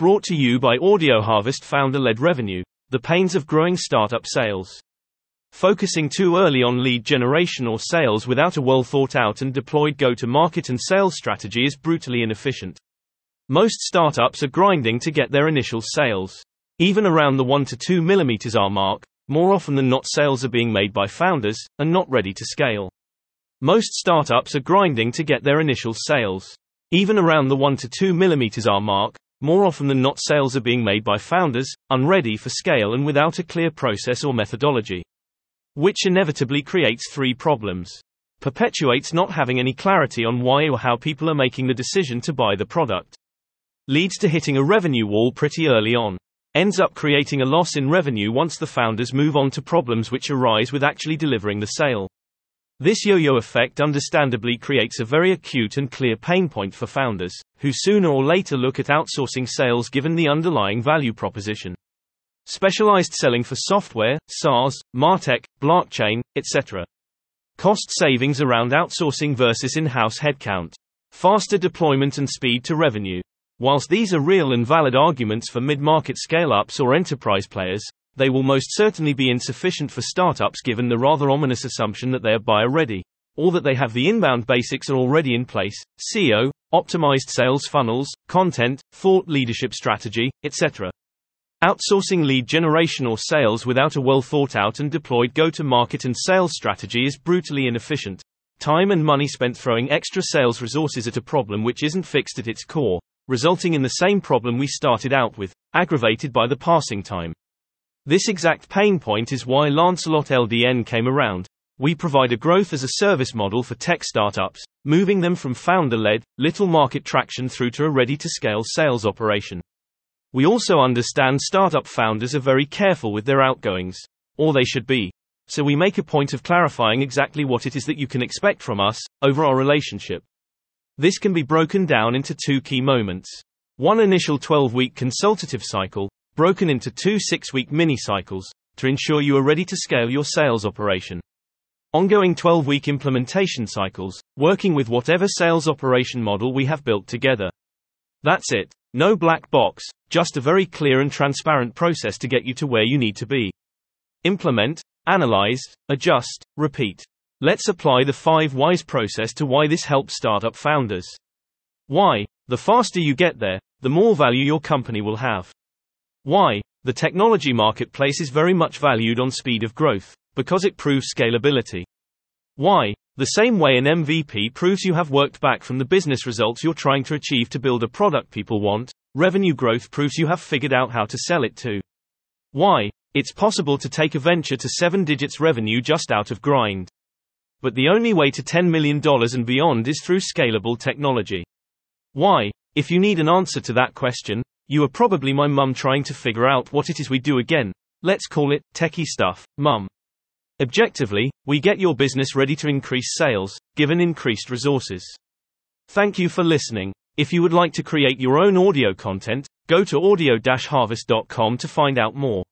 Brought to you by Audio Harvest founder led revenue, the pains of growing startup sales. Focusing too early on lead generation or sales without a well thought out and deployed go to market and sales strategy is brutally inefficient. Most startups are grinding to get their initial sales. Even around the 1 to 2 millimeters R mark, more often than not, sales are being made by founders and not ready to scale. Most startups are grinding to get their initial sales. Even around the 1 to 2 millimeters R mark, more often than not, sales are being made by founders, unready for scale and without a clear process or methodology. Which inevitably creates three problems. Perpetuates not having any clarity on why or how people are making the decision to buy the product. Leads to hitting a revenue wall pretty early on. Ends up creating a loss in revenue once the founders move on to problems which arise with actually delivering the sale. This yo-yo effect understandably creates a very acute and clear pain point for founders, who sooner or later look at outsourcing sales given the underlying value proposition. Specialized selling for software, SaaS, MarTech, blockchain, etc. Cost savings around outsourcing versus in-house headcount. Faster deployment and speed to revenue. Whilst these are real and valid arguments for mid-market scale-ups or enterprise players, they will most certainly be insufficient for startups given the rather ominous assumption that they are buyer ready, or that they have the inbound basics are already in place SEO, optimized sales funnels, content, thought leadership strategy, etc. Outsourcing lead generation or sales without a well thought out and deployed go to market and sales strategy is brutally inefficient. Time and money spent throwing extra sales resources at a problem which isn't fixed at its core, resulting in the same problem we started out with, aggravated by the passing time. This exact pain point is why Lancelot LDN came around. We provide a growth as a service model for tech startups, moving them from founder led, little market traction through to a ready to scale sales operation. We also understand startup founders are very careful with their outgoings, or they should be. So we make a point of clarifying exactly what it is that you can expect from us over our relationship. This can be broken down into two key moments. One initial 12 week consultative cycle, broken into two six week mini cycles, to ensure you are ready to scale your sales operation. Ongoing 12 week implementation cycles, working with whatever sales operation model we have built together. That's it. No black box, just a very clear and transparent process to get you to where you need to be. Implement, analyze, adjust, repeat. Let's apply the 5 whys process to why this helps startup founders. Why? The faster you get there, the more value your company will have. Why? The technology marketplace is very much valued on speed of growth, because it proves scalability. Why? The same way an MVP proves you have worked back from the business results you're trying to achieve to build a product people want, revenue growth proves you have figured out how to sell it to. Why? It's possible to take a venture to seven digits revenue just out of grind. But the only way to $10 million and beyond is through scalable technology. Why? If you need an answer to that question, you are probably my mum trying to figure out what it is we do again. Let's call it techie stuff, mum. Objectively, we get your business ready to increase sales, given increased resources. Thank you for listening. If you would like to create your own audio content, go to audio-harvest.com to find out more.